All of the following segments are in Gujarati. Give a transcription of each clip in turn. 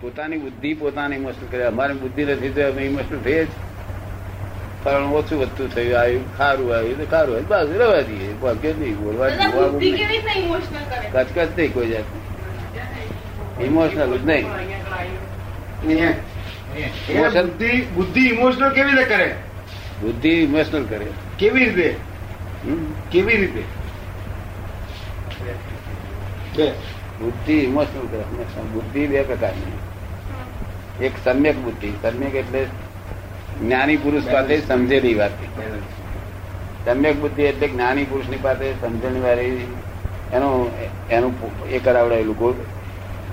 પોતાની બુદ્ધિ પોતાને ઇમોશનલ કરે અમારી બુદ્ધિ નથી તો અમે ઇમોશનલ થઈએ જ કારણ ઓછું વધતું થયું. આવ્યું ખારું આવ્યું. તો ખારું આવ્યું. બસ રવા દઈએ. કે નહીં. બોલવા દાદા જોવા બુદ્ધિ નહીં. કેવી રીતના ઇમોશનલ કરે? કચકચ નહીં કોઈ જાત ઇમોશનલ જ નહીં. એ Emotion- બુદ્ધિ બુદ્ધિ ઇમોશનલ કેવી રીતે કરે? બુદ્ધિ ઇમોશનલ કરે. કેવી રીતે? હમ? કેવી રીતે? બે. બુદ્ધિ ઇમોશનલ કરે. હંમેશા. બુદ્ધિ બે પ્રકારની. એક સમ્યક બુદ્ધિ સમ્યક એટલે જ્ઞાની પુરુષ પાસે સમજેલી વાત સમ્યક બુદ્ધિ એટલે જ્ઞાની પુરુષની પાસે સમજણ વાળી એનું એનું એ કરાવડાયેલું ગોળ.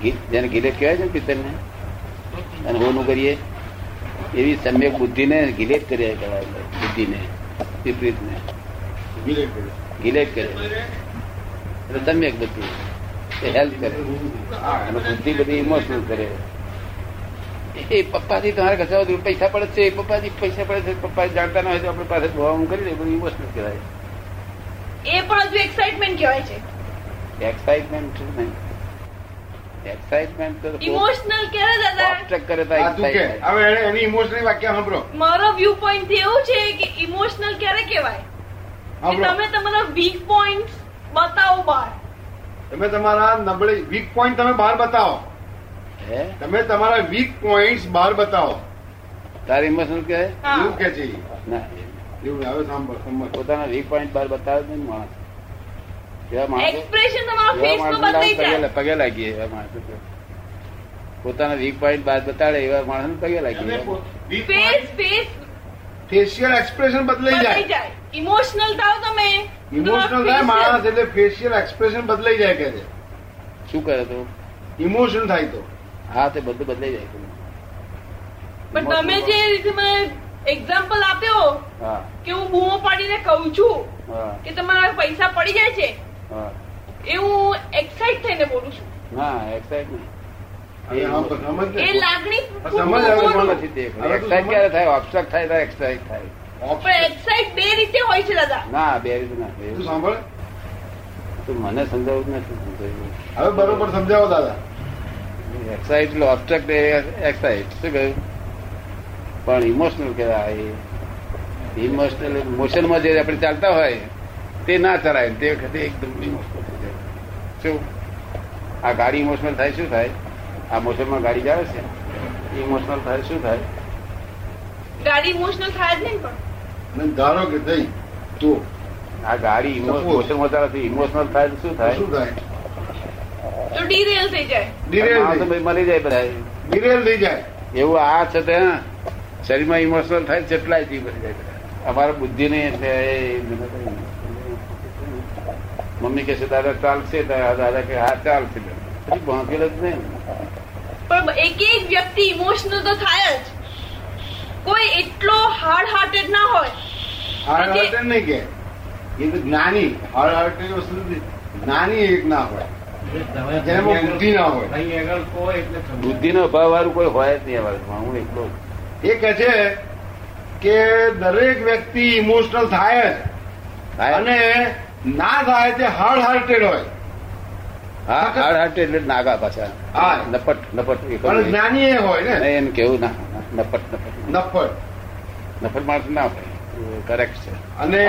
ઘી- જેને ગિલેટ કહેવાય છે ને પિત્તરને અને હોનું કરીએ. એવી સમ્યક બુદ્ધિને ગિલેટ કર્યા કરાવે બુદ્ધિને વિપરીતને. વિલેટ કરે. ગિલેટ કરે. એટલે સમ્યક બુદ્ધિ એ હેલ્પ કરે. અને બુદ્ધિ બધી ઇમોશનલ કરે. એ પપ્પાથી તમારે કશા પૈસા પડે છે પપ્પાથી પૈસા પડે છે પપ્પા જાણતા ના હોય તો આપણે પાસે ભોવા કરી દે પણ ઇમોશનલ કહેવાય. એ પણ હજુ એક્સાઇટમેન્ટ કહેવાય છે. એક્સાઇટમેન્ટ નહીં. એક્સાઇટમેન્ટ તો ઇમોશનલ ક્યારે દાદા. ઓબ્સ્ટ્રક કરે તો આ તું કે excitement. હવે એને- એની ઇમોશનલ વાક્ય સાંભળો. મારો વ્યૂ પોઈન્ટ એવું છે કે ઇમોશનલ ક્યારે કહેવાય? તમે તમારા વીક પોઈન્ટ બતાવો બહાર. તમે તમારા નબળી વીક પોઈન્ટ તમે બહાર બતાવો. હે? તમે તમારા વીક પોઈન્ટ બહાર બતાવો. તારે ઇમોશનલ કે એવું કે છે ના. એવું હવે સાંભળ પોતાના વીક પોઈન્ટ બહાર બતાવે છે ને માણસ. પગે લાગીએ એવા માણસ પોતાના વીક પોઈન્ટ બાદ બતાડે એવા માણસો પગે લાગીએ ફેસ ફેસ ફેશિયલ એક્સપ્રેશન બદલાઈ જાય. જાય. ઇમોશનલ થાવ તમે. ઇમોશનલ થાય માણસ એટલે ફેશિયલ એક્સપ્રેશન બદલાઈ જાય કે છે. શું કરે તો? ઇમોશન થાય તો. હા તે બધું બદલાઈ જાય પણ તમે જે રીતે મને એક્ઝામ્પલ આપ્યો કે હું બૂમો પાડીને કહું છું કે તમારા પૈસા પડી જાય છે એ હું એક્સાઇટ થઈને બોલું છું. હા એક્સાઇટ. એ લાગણી ક્યારે થાય? ઓબ્સ્ટ્રક થાય તો એક્સાઇટ થાય. પણ એક્સાઇટ બે રીતે હોય છે દાદા. ના બે રીતે ના તું સાંભળ. તું મને સમજાવું નથી. સમજાવ્યું હવે બરોબર સમજાવો દાદા. એક્સાઇટ એટલે ઓબ્સ્ટ્રક્ટ એક્સાઇટ શું કહ્યું પણ ઇમોશનલ કહેવાય. ઇમોશનલ મોશનમાં જે આપણે ચાલતા હોય તે ના ચલાય તે વખતે એકદમ ઇમોશનલ થઈ જાય. શું? આ ગાડી ઇમોશનલ થાય શું થાય? આ મોશનમાં ગાડી જાવે છે? ઇમોશનલ થાય શું થાય? ગાડી ઇમોશનલ થાય જ નહીં પણ. ધારો કે થઈ તો આ ગાડી Suppose. મોશનમાં ચાલે ઇમોશનલ થાય શું થાય? શું થાય? તો ડીરેલ થઈ જાય. ડિરેલ મરી જાય બધા. ડિરેલ થઈ જાય. એવું આ છે તે શરીરમાં ઇમોશનલ થાય કેટલાય જીવ મરી જાય અમારા બુદ્ધિ નહીં એટલે મમ્મી કે છે દાદા ચાલશે. દાદા કે હા ચાલશે. પછી ભાંકેલ જ નહીં. પણ એક એક વ્યક્તિ ઇમોશનલ તો થાય જ. કોઈ એટલો હાર્ડ હાર્ટેડ ના હોય. હાર્ડ હાર્ટેડ નહીં કે. એ તો જ્ઞાની. હાર્ડ હાર્ટેડ વસ્તુ. જ્ઞાની એક ના હોય. બુદ્ધિ ના હોય. અભાવ વાળું કોઈ હોય જ નહીં અમારા હું એકલો એ કે છે કે દરેક વ્યક્તિ ઇમોશનલ થાય જ. અને ના થાય તે હાર્ડ હાર્ટેડ હોય. હા હાર્ડ હાર્ટેડ એટલે નાગા પાછા. હા. નપટ નપટ પણ. જ્ઞાની એ હોય ને. એમ કેવું ના નપટ નપટ. નફટ નફટ માણસ ના હોય. કરેક્ટ છે. અને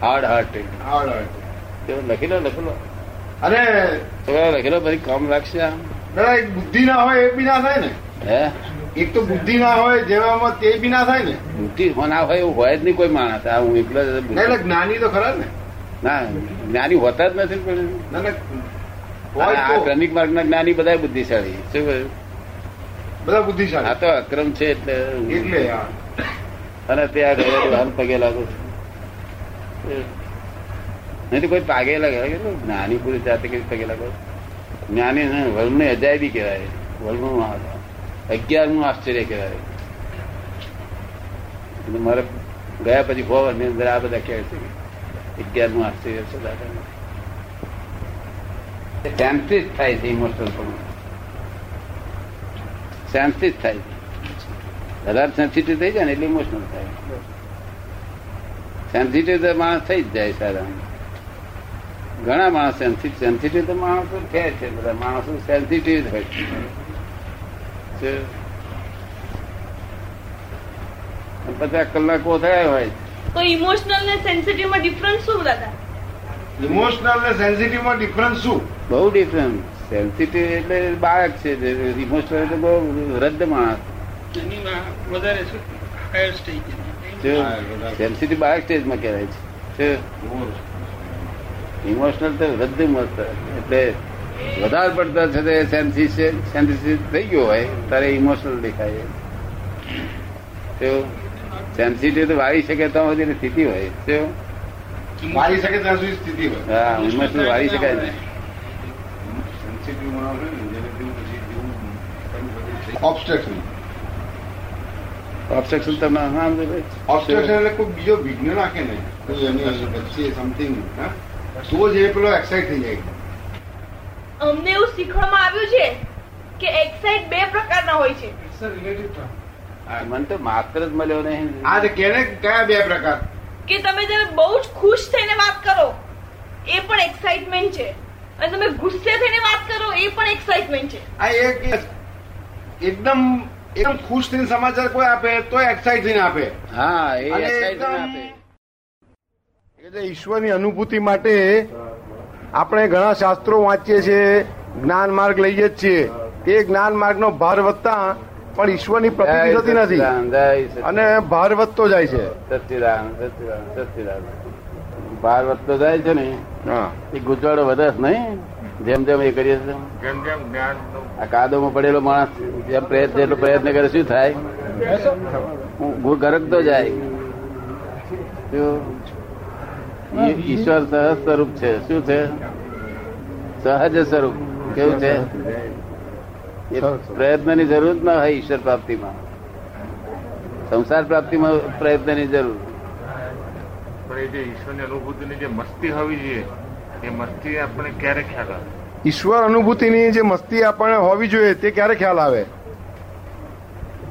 હાર્ડ હાર્ટેડ હાર્ડ હાર્ટેડ લખી લો લખી લો. અને થોડા લખેલો પછી કામ લાગશે આમ. દાદા એક બુદ્ધિ ના હોય એ બી ના થાય ને. હે? એક તો બુદ્ધિ ના હોય જેવામાં તે બી ના થાય ને. બુદ્ધિ ના હોય એવું હોય જ નહીં કોઈ માણસ. આ હું એકલો એટલે જ્ઞાની તો ખરા ને. ના જ્ઞાની હોતા જ નથી પણ. આ હોય માર્ગ ના જ્ઞાની બધા બુદ્ધિશાળી. શું કહ્યું? બધા આ તો અક્રમ છે એટલે. એટલે હા. અને તે આ ઘરે હાલ પગે લાગુ નહીં તો કોઈ પાગે લાગે. જ્ઞાની પુરુષ જાતે કઈ પગે લાગે? જ્ઞાની ને અજાયબી કહેવાય. વલનું અગિયારમું આશ્ચર્ય કહેવાય. મારે ગયા પછી બહુ ની અંદર આ બધા કહે છે અગિયારમું આશ્ચર્ય છે દાદા શાંતિ જ થાય છે ઇમોશનલ પણ શાંતિ જ થાય છે. વધારે સેન્સિટિવ થઈ જાય ને એટલે ઇમોશનલ થાય. સેન્સિટિવ માણસ થઈ જ જાય સારા ઘણા માણસ સેન્સિટિવ તો માણસો છે છે બધા માણસો સેન્સિટિવ હોય છે. છે. પચાસ કલાકો થયા હોય. તો ઇમોશનલ ને સેન્સિટિવમાં ડિફરન્સ શું દાદા? ઇમોશનલ ને સેન્સિટિવમાં ડિફરન્સ શું? બહુ ડિફરન્સ સેન્સિટિવ એટલે બાળક છે ઇમોશનલ એટલે બહુ રદ્દ માણસ. વધારે શું? હાયર સ્ટેજ સેન્સિટિવ બાળક સ્ટેજમાં કહેવાય છે. ઇમોશનલ તો મસ્ત. એટલે વધારે પડતા છે તે સેન્સિટિવ થઈ ગયો હોય તારે ઇમોશનલ દેખાય. તો સેન્સિટિવ તો વાળી શકે તો બધી સ્થિતિ હોય. તો વાળી શકે ત્યાં સુધી સ્થિતિ હોય. હા ઇમોશનલ વાળી શકાય ને. સેન્સિટિવ માણસ હોય ને જેને જેવું પછી જેવું કરવું બધું થઈ- ઓબ્સ્ટ્રક્શન ઓબ્સ્ટ્રક્શન તમે હા ઓબ્સ્ટ્રક્શન એટલે કોઈ બીજો વિઘ્ન નાખે નહીં. કોઈ એની વચ્ચે સમથિંગ તો જ એ પેલો એક્સાઇટ થઈ જાય. અમને એવું શીખવામાં આવ્યું છે કે એક્સાઇટ બે પ્રકારના હોય છે. મને તો માત્ર જ મળ્યો નહીં. આ તે કેને કયા બે પ્રકાર? કે તમે જયારે બહુ જ ખુશ થઈને વાત કરો એ પણ એક્સાઇટમેન્ટ છે. અને તમે ગુસ્સે થઈને વાત કરો એ પણ એક્સાઇટમેન્ટ છે. આ એક એકદમ એકદમ ખુશ થઈને સમાચાર કોઈ આપે તો એક્સાઇટ થઈને આપે. હા એ એક્સાઇટ આપે. એટલે ઈશ્વરની અનુભૂતિ માટે આપણે ઘણા શાસ્ત્રો વાંચીએ છીએ જ્ઞાન માર્ગ લઈએ જ છીએ. એ જ્ઞાન માર્ગનો ભાર વધતા પણ ઈશ્વરની પ્રતિતિ થતી નથી. અને ભાર વધતો જાય છે. સચ્ચિદાનંદ, સચ્ચિદાનંદ. ભાર વધતો જાય છે ને હા. એ ગુજવાડો વધે નહીં? જેમ જેમ એ કરીએ છીએ. જેમ જેમ જ્ઞાન આ કાદોમાં પડેલો માણસ જેમ પ્રયત્ન એટલો પ્રયત્ન કરે શું થાય? હું. ગરકતો જાય. ઈશ્વર સહજ સ્વરૂપ છે. શું છે? સહજ સ્વરૂપ. કેવું છે? એ પ્રયત્નની જરૂર ના હોય ઈશ્વર પ્રાપ્તિમાં. સંસાર પ્રાપ્તિમાં પ્રયત્નની જરૂર. પણ એ જે ઈશ્વરની અનુભૂતિની જે મસ્તી હોવી જોઈએ એ મસ્તી આપણને ક્યારે ખ્યાલ આવે? ઈશ્વર અનુભૂતિની જે મસ્તી આપણને હોવી જોઈએ તે ક્યારે ખ્યાલ આવે?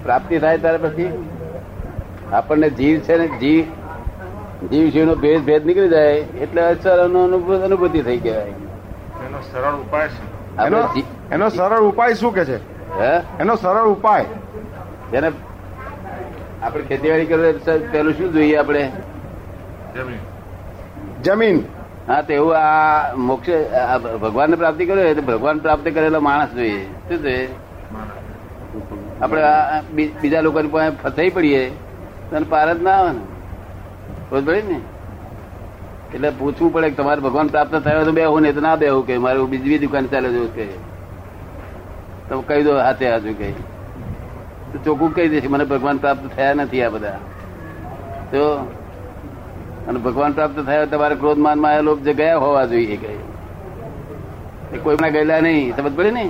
પ્રાપ્તિ થાય ત્યારે પછી આપણને જીવ છે ને જીવ જીવ શિવ નો ભેદ ભેદ નીકળી જાય એટલે અસર અનુભૂતિ થઈ કહેવાય. એનો સરળ ઉપાય છે એનો સરળ ઉપાય શું કે છે? એનો સરળ ઉપાય. જેને આપણે ખેતીવાડી કરીએ પેલું શું જોઈએ આપણે? જમીન. હા તેવું એવું આ મોક્ષ ભગવાન ભગવાનને પ્રાપ્તિ કર્યો તો ભગવાન પ્રાપ્તિ કરેલો માણસ જોઈએ. શું જોઈએ? આપડે આપણે આ બીજા લોકોની પાસે ફસાઈ પડીએ તો પાર જ ના આવે ને. ને? એટલે પૂછવું પડે કે તમારે ભગવાન પ્રાપ્ત થયો તો બેહું નહીં તો ના બેહું કે, મારે બીજી દુકાન ચાલે છે કે. તો કહી દો હાથે હાજુ તો ચોખ્ખું કહી દેશે, મને ભગવાન પ્રાપ્ત થયા નથી આ બધા. તો અને ભગવાન પ્રાપ્ત થયા તમારે ક્રોધ માનમાં લોક જે ગયા હોવા જોઈએ કઈ એ કોઈના ગયેલા નહીં સમજ પડે ને?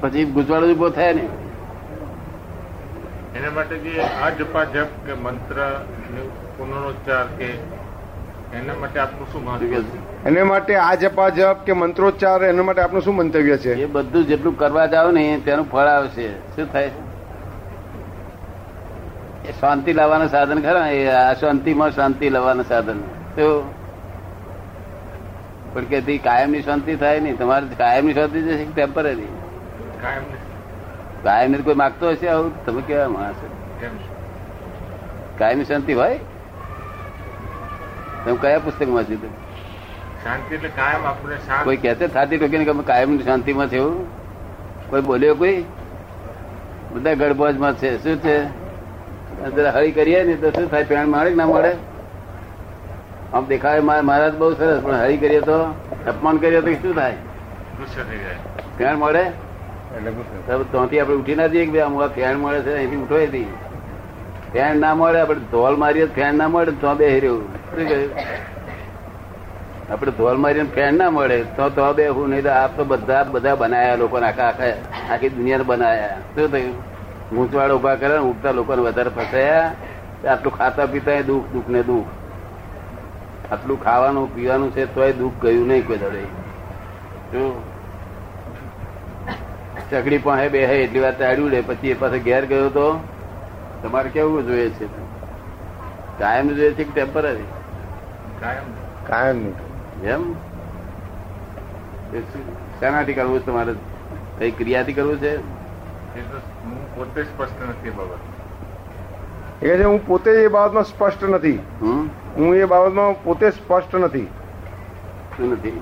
પછી ગુજવાડો ઊભો થયા ને. એના માટે જે આ જપા જપ કે મંત્ર પુનરોચ્ચાર કે એના માટે આપનું શું મંતવ્ય છે? એને માટે આ જપા જપ કે મંત્રોચ્ચાર એના માટે આપનું શું મંતવ્ય છે? એ બધું જેટલું કરવા જાવ ને તેનું ફળ આવશે. શું થાય? એ શાંતિ લાવવાનું સાધન ખરા? એ આ શાંતિમાં શાંતિ લાવવાનું સાધન. તો પણ કે કાયમની શાંતિ થાય નહીં. તમારે કાયમની શાંતિ છે ટેમ્પરરી કાયમ ને કાયમ કોઈ માગતો હશે આવું? તમે કેવા માણસ? કાયમની શાંતિ હોય? તમે કયા પુસ્તકમાં જીધું શાંતિ એટલે કાયમ આપણે કોઈ કહેતે થાતી ટોકીને કે કાયમ શાંતિમાં છે એવું? કોઈ બોલ્યો કોઈ? બધા ગડબોજમાં છે. શું છે? જરા હળી કરીએ ને તો શું થાય? પેણ મળે ના મળે આમ દેખાય મહારાજ બહુ સરસ પણ હળી કરીએ તો અપમાન કરીએ તો શું થાય? ગુસ્સે થઈ જાય. ફેણ મળે ત્યાંથી આપણે ઉઠી ના જઈએ કે આમ ફેન મળે છે, અહીંથી ઉઠો હતી ફેન ના મળે, આપણે ધોલ મારીએ ફેન ના મળે, તો બે રહ્યું શું આપણે ધોલ મારીને ફેન ના મળે, તો તો બે હું નહીં તો આપ તો બધા બધા બનાયા લોકો આખા આખા, આખી દુનિયાને બનાયા. શું થયું? ગૂંચવાડ ઊભા કરે ઉઠતા લોકોને વધારે ફસાયા આટલું ખાતા પીતા દુઃખ દુઃખ ને દુઃખ. આટલું ખાવાનું, પીવાનું છે, તોય દુઃખ ગયું નહીં કોઈ દડે. શું? ચકડી પાસે બે એટલી વાર તાડ્યું લે પછી એ પાસે ઘેર ગયો તો તમારે કેવું જોઈએ છે? કાયમ જોઈએ છે કે ટેમ્પરરી કાયમ કાયમ એમ? શાનાથી કરવું છે તમારે? કઈ ક્રિયાથી કરવું છે? એ તો હું પોતે સ્પષ્ટ નથી બાબત. એ છે હું પોતે એ બાબતમાં સ્પષ્ટ નથી. હમ? હું એ બાબતમાં પોતે સ્પષ્ટ નથી. શું નથી?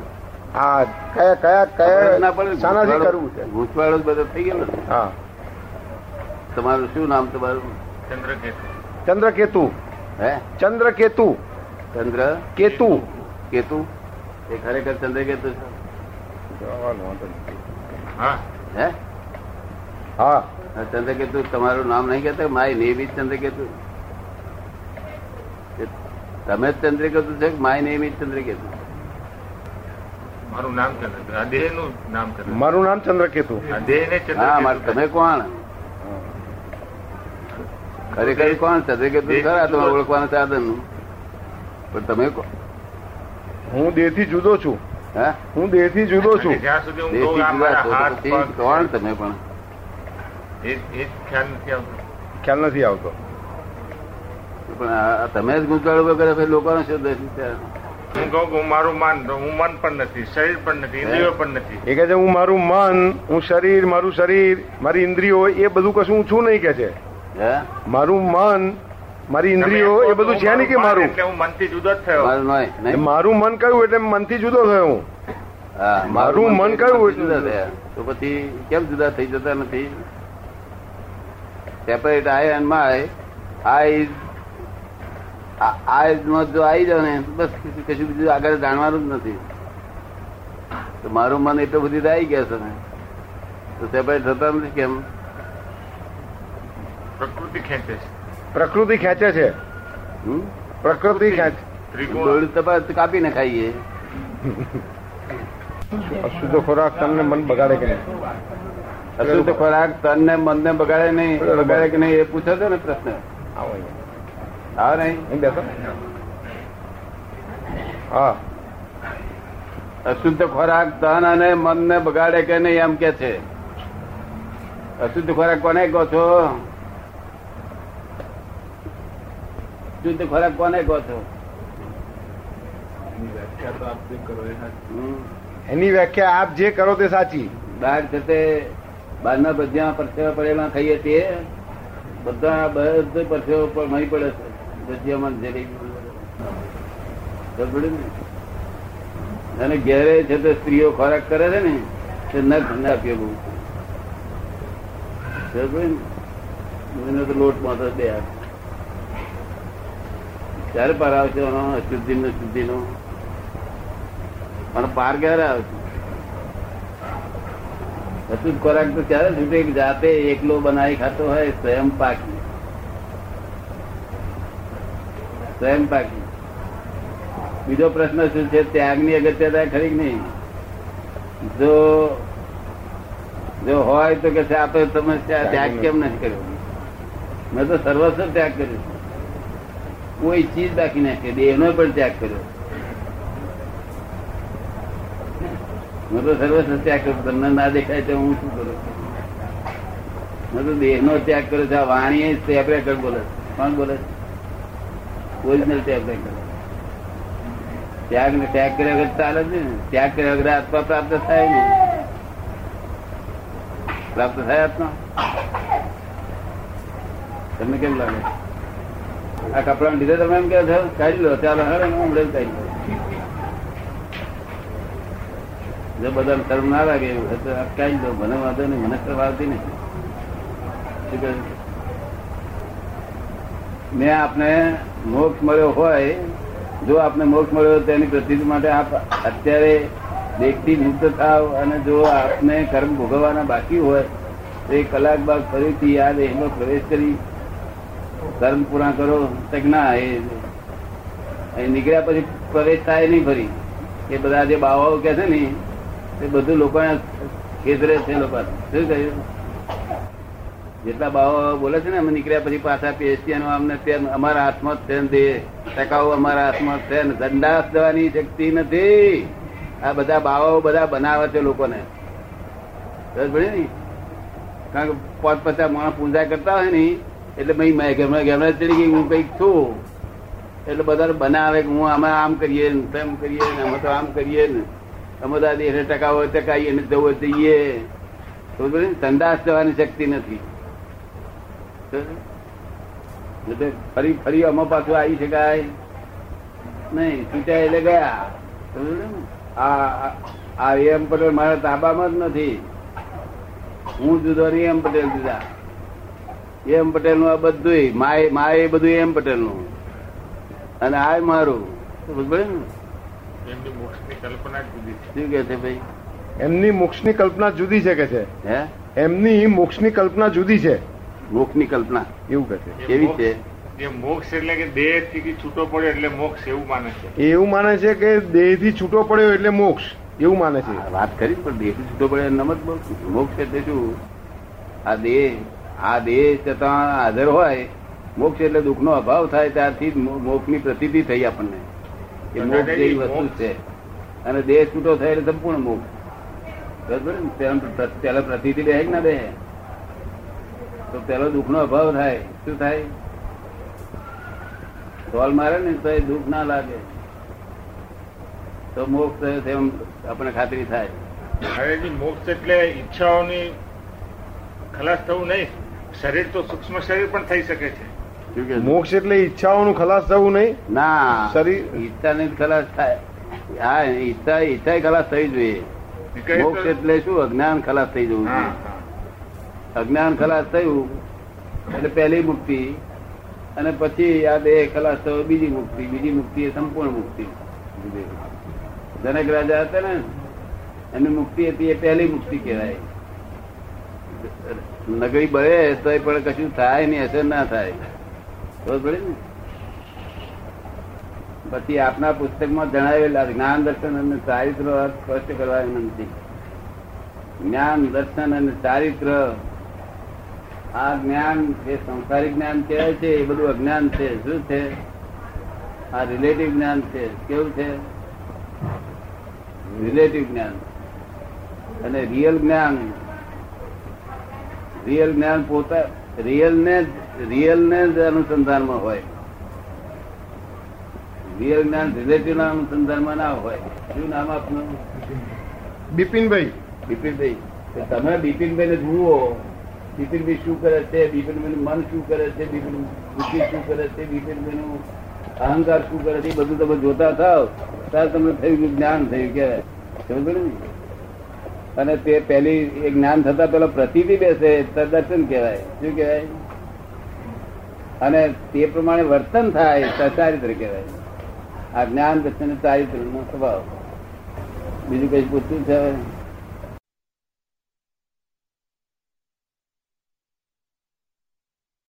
આ કયા કયા કયા શાનાથી કરવું છે? ગૂંચવાડો બધો થઈ ગયો ને? હા. તમારું શું નામ તમારું? ચંદ્રકેતુ. ચંદ્રકેતુ. હે? ચંદ્રકેતુ. ચંદ્ર? કેતુ. કેતુ? એ ખરેખર ચંદ્રકેતુ છે? હા. હે? હા. ચંદ્રકેતુ તમારું નામ નહીં કહેતા? My name is Chandraketu. તમે જ ચંદ્રકેતુ છે માય નેમ ઇઝ ચંદ્રકેતુ? મારું નામ ચંદ્રકેતુ. આ દેહનું નામ ચંદ્રકેતુ. મારું નામ ચંદ્રકેતુ. દેહ ને હા તમે કોણ? ખરેખર કોણ? ચંદ્રકેતુ ખરા તમારે ઓળખવાના સાધન પણ તમે કોણ હું દેહથી જુદો છું. હું? હું દેહથી જુદો છું. જ્યાં સુધી હું કહું આ જુદા મારા છો કોણ તમે પણ? ખ્યાલ નથી આવતો. ખ્યાલ નથી આવતો. પણ તમે જ ગુંચવાડો કરે લોકો લોકોને શું છે? હું કહું કે હું મારું માન હું મન પણ નથી શરીર પણ નથી ઇન્દ્રિયો પણ નથી. એ કહે છે હું મારું મન હું શરીર મારું શરીર મારી ઇન્દ્રિયો એ બધું કશું હું છું નહીં કે છે. મારું મન મારી ઇન્દ્રિયો એ બધું છે નહીં કે મારું? એટલે હું મનથી જુદો જ થયો. મારું મન કયું? એટલે મનથી જુદો થયો હું. મારું મન કયું જુદા થયા. તો પછી કેમ જુદા થઈ જતા નથી? Separate eye and my eye માં જો આવી જાવ ને બસ કશું બીજું આગળ જાણવાનું જ નથી. તો મારું મન એટલું બધું આવી ગયા છે ને. તો સેપરેટ થતા નથી કેમ? પ્રકૃતિ ખેંચે છે. પ્રકૃતિ ખેંચે છે? પ્રકૃતિ ખેંચે તપાસ કાપીને ખાઈએ. અશુદ્ધ ખોરાક તમને મન બગાડે કે નહીં? અશુદ્ધ ખોરાક તન ને મન ને બગાડે નહીં. બગાડે કે નહીં એ પૂછે છે ને પ્રશ્ન. આવો નહીં અહીં બેસો. હા. અશુદ્ધ ખોરાક તન અને મન ને બગાડે કે નહીં એમ કે છે. અશુદ્ધ ખોરાક કોને કહો છો? શુદ્ધ ખોરાક કોને કહો છો. એની વ્યાખ્યા આપ જે કરો તે સાચી. બહાર છે તે બહારના બધા પરસેવા પડેલા ખાઈએ તે બધા બધો પરસેવો પણ મહી પડે છે. અને ઘેરે છે તો સ્ત્રીઓ ખોરાક કરે છે ને, તે ન ન આપીએ બહુ? એને તો લોટમાં બે ક્યારે પાર આવશે અશુદ્ધિ નો શુદ્ધિ નો અને પાર ક્યારે આવશે? અશુદ્ધ ખોરાક તો ક્યારે છૂટે જાતે એકલો બનાવી ખાતો હોય, સ્વયં પાકી. સ્વયં પાકી બીજો પ્રશ્ન શું છે? ત્યાગની અગત્યતા ખરી નહીં? જો જો હોય તો કે આપણે તમે ત્યાગ કેમ નથી કર્યો? મેં તો સર્વસ્વ ત્યાગ કર્યો કોઈ ચીજ બાકી નાખી દેહનો પણ ત્યાગ કર્યો. મેં તો સર્વસ્વ ત્યાગ કર્યો. તમને ના દેખાય તો હું શું કરું? મેં તો દેહ નો ત્યાગ કર્યો છે. વાણી ટેપ આગળ બોલે કોણ બોલે ઓરિજિનલ ટેપ રેકર્ડ ત્યાગ ને ત્યાગ કર્યા વગર ચાલે છે ને ત્યાગ કર્યા વગર આત્મા પ્રાપ્ત થાય ને પ્રાપ્ત થાય આત્મા તમને કેમ લાગે આ કપડા લીધે તમે એમ કે છો કાઢી લો ચાલો હવે હું હમણાં જ કાઢી લઉં. જો બધા શરમ ના લાગે એવું હોય તો આ કાઢી દો મને વાંધો નહીં મને શરમ આવતી નહીં શું કહે? મેં આપને મોક્ષ મળ્યો હોય, જો આપને મોક્ષ મળ્યો તેની પ્રસિદ્ધિ માટે આપ અત્યારે દેખથી મુક્ત થાવ અને જો આપને કર્મ ભોગવવાના બાકી હોય, તો એક કલાક બાદ ફરીથી આ દેહમાં પ્રવેશ કરી કર્મ પૂરા કરો. તો ના એ નીકળ્યા પછી પ્રવેશ થાય નહીં ફરી. એ બધા જે બાવાઓ કે છે ને, એ બધું લોકોને ખેતરે છે લોકો શું કહ્યું? જેટલા બાવા બોલે છે ને, અમે નીકળ્યા પછી પાછા પેસ્ટિયાનો અમને અમારા હાથમાં જ છે તે. ટકાઉ અમારા હાથમાં છે ને દંડાસ દેવાની શક્તિ નથી. આ બધા બાવાઓ બધા બનાવે છે લોકોને. કારણ કે પાંચ પચાસ માણસ પૂજા કરતા હોય ને, એટલે ભાઈ ગેમડા ગેમડા ચડી ગઈ, હું કંઈક છું. એટલે બધા બનાવે કે હું અમે આમ કરીએ ને, તેમ કરીએ ને, અમે તો આમ કરીએ ને. અમે તો એને ટકાવો ટકાઈએ ને, જવું જઈએ? સંદાસ જવાની શક્તિ નથી. ફરી ફરી આમાં પાછું આવી શકાય? નહીં છૂટ્યા એટલે ગયા. ને? આ એમ પટેલ મારા તાબામાં જ નથી. હું જુદો ને એમ પટેલ જુદા. એમ પટેલનું આ બધું માય માય એ બધું એમ પટેલનું અને આ મારું. એમની મોક્ષની એમની મોક્ષની કલ્પના જુદી છે કે છે? એમની એમની મોક્ષની કલ્પના જુદી છે. એમની મોક્ષની કલ્પના એવું કહે છે. કેવી છે? મોક્ષ એટલે કે દેહથી છૂટો પડ્યો એટલે મોક્ષ એવું માને છે. એવું માને છે કે દેહથી છૂટો પડ્યો એટલે મોક્ષ એવું માને છે. વાત કરી પણ દેહ છૂટો પડ્યો એમ જ મોક્ષ એટલે શું? આ દેહ આ દેહ છતાં હાજર હોય મોક્ષ એટલે દુઃખ નો અભાવ થાય ત્યારથી જ ની પ્રતિતિ થઈ આપણને. એ મોક્ષ જેવી વસ્તુ છે. અને દેહ છૂટો થાય એટલે સંપૂર્ણ મોક્ષ. બરાબર ને? પેલા પ્ર- પેલા રહે ના રહે તો પેલો દુઃખનો અભાવ થાય. શું થાય? ટોલ મારે ને તો એ દુઃખ ના લાગે. તો મોક્ષ થયો તેમ આપણે ખાતરી થાય. મોક્ષ એટલે ઈચ્છાઓની ખલાસ થવું નહીં. શરીર તો સૂક્ષ્મ શરીર પણ થઈ શકે છે? મોક્ષ એટલે ઈચ્છાઓનું ખલાસ થવું નહીં. ના શરીર- ઈચ્છા ને ખલાસ થાય. હા ઈચ્છા ઈચ્છા ખલાસ થઈ જોઈએ. મોક્ષ એટલે શું? અજ્ઞાન ખલાસ થઈ જવું જોઈએ. અજ્ઞાન ખલાસ થયું, એટલે પહેલી મુક્તિ, અને પછી આ દેહ ખલાસ થયો, બીજી મુક્તિ બીજી મુક્તિ એ સંપૂર્ણ મુક્તિ. જનક રાજા હતા ને, એની મુક્તિ હતી એ પહેલી મુક્તિ કહેવાય. નગરી બળે તો પણ કશું થાય નહીં, અસર ના થાય. ખબર પડે ને? પછી આપના પુસ્તકમાં જણાવેલા જ્ઞાન દર્શન અને ચારિત્ર સ્પષ્ટ કરવા વિનંતી. જ્ઞાન દર્શન અને ચારિત્ર આ જ્ઞાન જે સંસારિક જ્ઞાન કહેવાય છે એ બધું અજ્ઞાન છે. શું છે? આ રિલેટિવ જ્ઞાન છે. કેવું છે? રિલેટિવ જ્ઞાન. અને રિયલ જ્ઞાન. રિયલ જ્ઞાન પોતા રિયલ ને રિયલ ને જ અનુસંધાનમાં હોય. રિયલ જ્ઞાન રિલેટિવ ના અનુસંધાનમાં ના હોય. શું નામ આપનું? બિપિનભાઈ. બિપિનભાઈ. તમે બિપિનભાઈ ને જુઓ. બિપિનભાઈ શું કરે છે? બિપિનભાઈ મન શું કરે છે? બિપિન બુદ્ધિ શું કરે છે? બિપિનભાઈ નું અહંકાર શું કરે છે? બધું તમે જોતા થાવ. ત્યારે તમને થયું જ્ઞાન થયું કે સમજ અને તે પેલી એ જ્ઞાન થતા પેલા પ્રતિથી બેસે, તો દર્શન કહેવાય. શું કહેવાય? અને તે પ્રમાણે વર્તન થાય ચારિત્ર કહેવાય. આ જ્ઞાન દર્શન ચારિત્ર નો સ્વભાવ. બીજું કઈ પૂછવું છે?